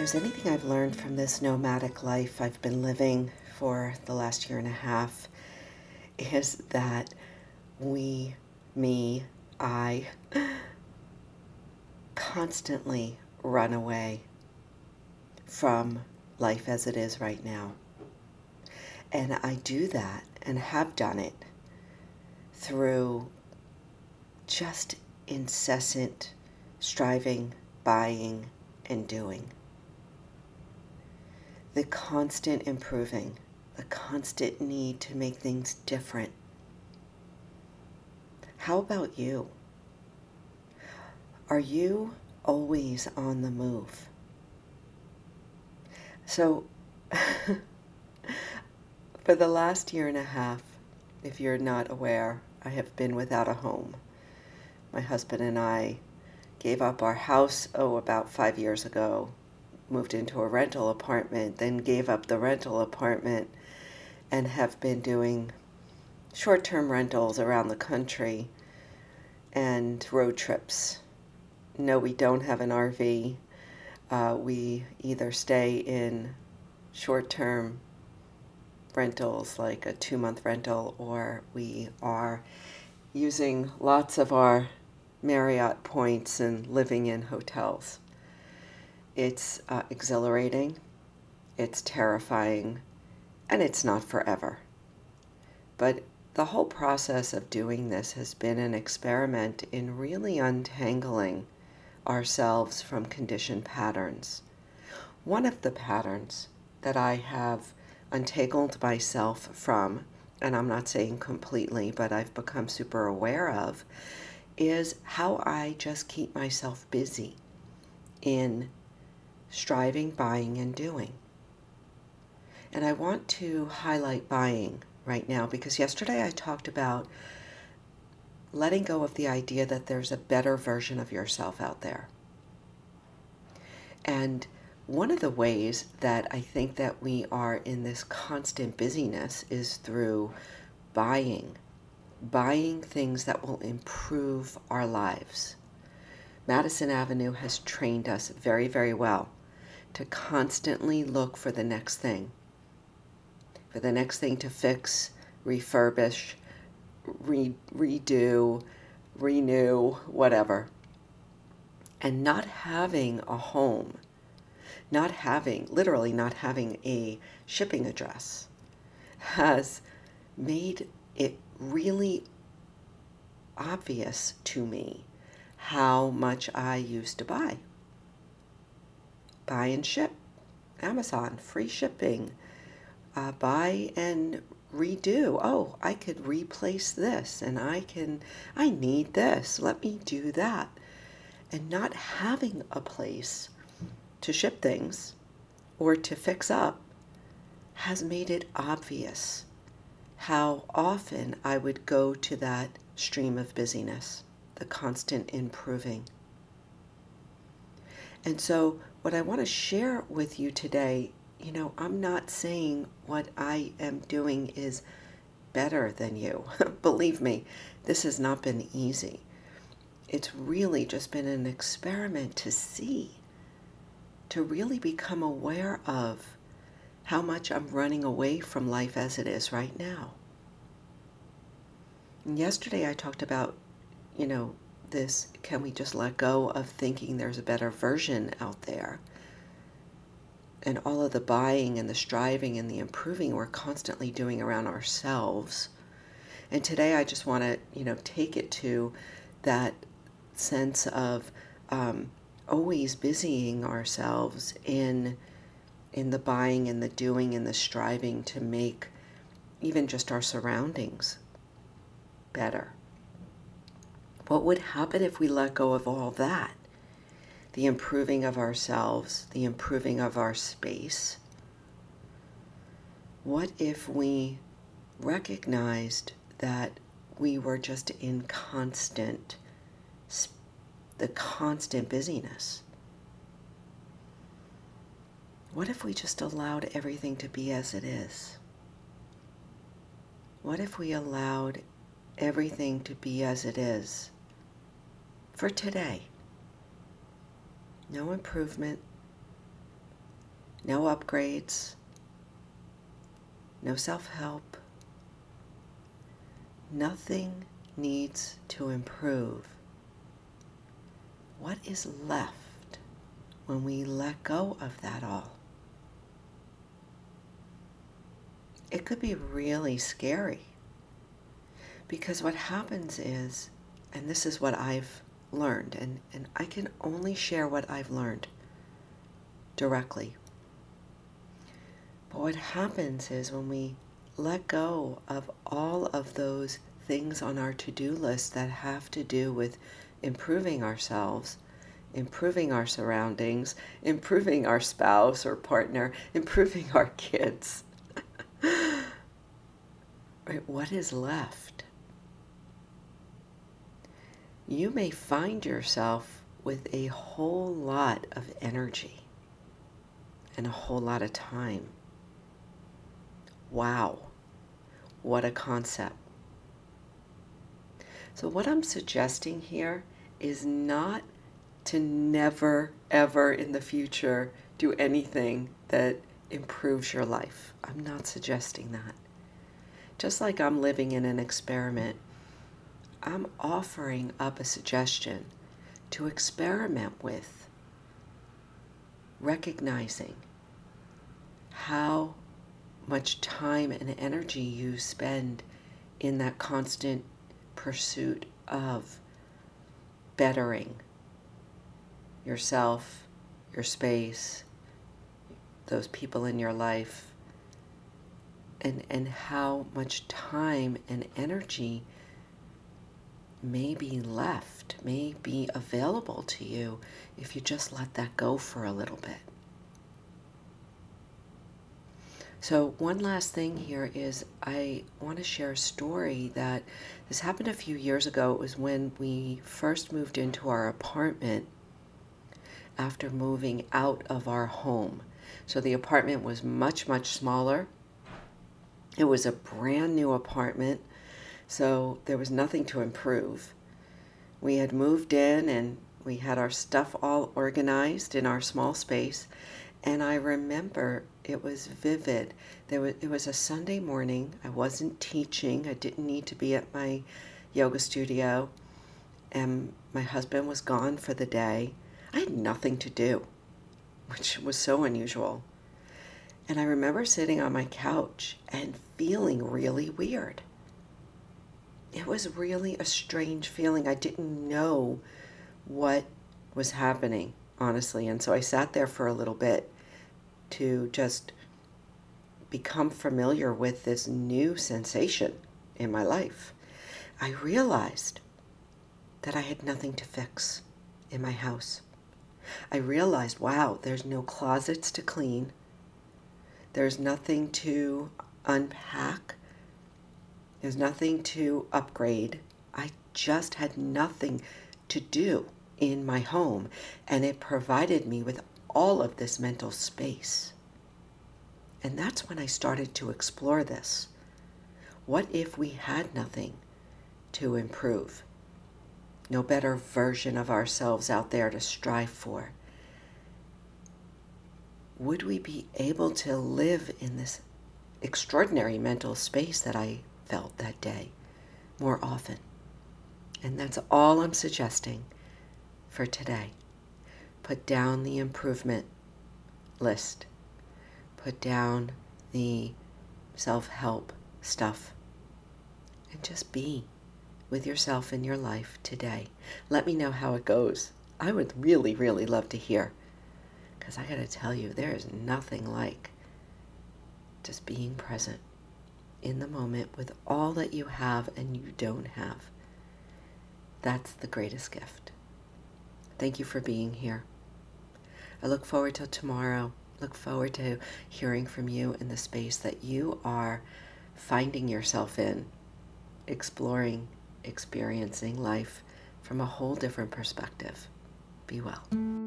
there's anything I've learned from this nomadic life I've been living for the last year and a half, is that we, me, I, constantly run away from life as it is right now. And I do that and have done it through just incessant striving, buying, and doing. The constant improving, the constant need to make things different. How about you? Are you always on the move? So, for the last year and a half, if you're not aware, I have been without a home. My husband and I gave up our house, oh, about five years ago, moved into a rental apartment, then gave up the rental apartment, and have been doing short term rentals around the country and road trips. No, we don't have an RV uh, we either stay in short term rentals, like a two month rental, or we are using lots of our Marriott points and living in hotels. It's uh, exhilarating, it's terrifying, and it's not forever. But the whole process of doing this has been an experiment in really untangling ourselves from conditioned patterns. One of the patterns that I have untangled myself from, and I'm not saying completely, but I've become super aware of, is how I just keep myself busy in striving, buying, and doing. And I want to highlight buying right now because yesterday I talked about letting go of the idea that there's a better version of yourself out there. And one of the ways that I think that we are in this constant busyness is through buying, buying things that will improve our lives. Madison Avenue has trained us very, very well to constantly look for the next thing, for the next thing to fix, refurbish, re- redo, renew, whatever. And not having a home, not having, literally not having a shipping address, has made it really obvious to me how much I used to buy. Buy and ship, Amazon, free shipping, uh, buy and redo. Oh, I could replace this and I can, I need this. Let me do that. And not having a place to ship things or to fix up has made it obvious how often I would go to that stream of busyness, the constant improving. And so, what I want to share with you today you know, I'm not saying what I am doing is better than you. Believe me, this has not been easy. It's really just been an experiment to see, to really become aware of how much I'm running away from life as it is right now. And yesterday I talked about, you know, this can we just let go of thinking there's a better version out there? and all of the buying and the striving and the improving we're constantly doing around ourselves. And today I just want to, you know, take it to that sense of um, always busying ourselves in in the buying and the doing and the striving to make even just our surroundings better. What would happen if we let go of all that? the improving of ourselves, the improving of our space? What if we recognized that we were just in constant, the constant busyness? What if we just allowed everything to be as it is? What if we allowed everything to be as it is for today? no improvement, no upgrades, no self help. Nothing needs to improve. What is left when we let go of that all? It could be really scary because what happens is, and this is what I've learned, and, and I can only share what I've learned directly. But what happens is when we let go of all of those things on our to do list that have to do with improving ourselves, improving our surroundings, improving our spouse or partner, improving our kids. right, what is left? You may find yourself with a whole lot of energy and a whole lot of time. Wow, what a concept. So, what I'm suggesting here is not to never, ever in the future do anything that improves your life. I'm not suggesting that. Just like I'm living in an experiment, I'm offering up a suggestion to experiment with recognizing how much time and energy you spend in that constant pursuit of bettering yourself, your space, those people in your life, and, and how much time and energy may be left, may be available to you if you just let that go for a little bit. So, one last thing here is I want to share a story that this happened a few years ago. It was when we first moved into our apartment after moving out of our home. So, the apartment was much, much smaller. It was a brand new apartment, so there was nothing to improve. We had moved in and we had our stuff all organized in our small space. And I remember it was vivid. There was, it was a Sunday morning. I wasn't teaching. I didn't need to be at my yoga studio. And my husband was gone for the day. I had nothing to do, which was so unusual. And I remember sitting on my couch and feeling really weird. It was really a strange feeling. I didn't know what was happening, honestly. And so I sat there for a little bit to just become familiar with this new sensation in my life, I realized that I had nothing to fix in my house. I realized, wow, there's no closets to clean. There's nothing to unpack. There's nothing to upgrade. I just had nothing to do in my home, and it provided me with all of this mental space. And that's when I started to explore this. What if we had nothing to improve? No better version of ourselves out there to strive for? Would we be able to live in this extraordinary mental space that I felt that day more often? And that's all I'm suggesting for today put down the improvement list, put down the self help stuff, and just be with yourself in your life today. Let me know how it goes. I would really, really love to hear. Because I got to tell you, there is nothing like just being present in the moment with all that you have and you don't have. That's the greatest gift. Thank you for being here. I look forward to tomorrow. Look forward to hearing from you in the space that you are finding yourself in, exploring, experiencing life from a whole different perspective. Be well.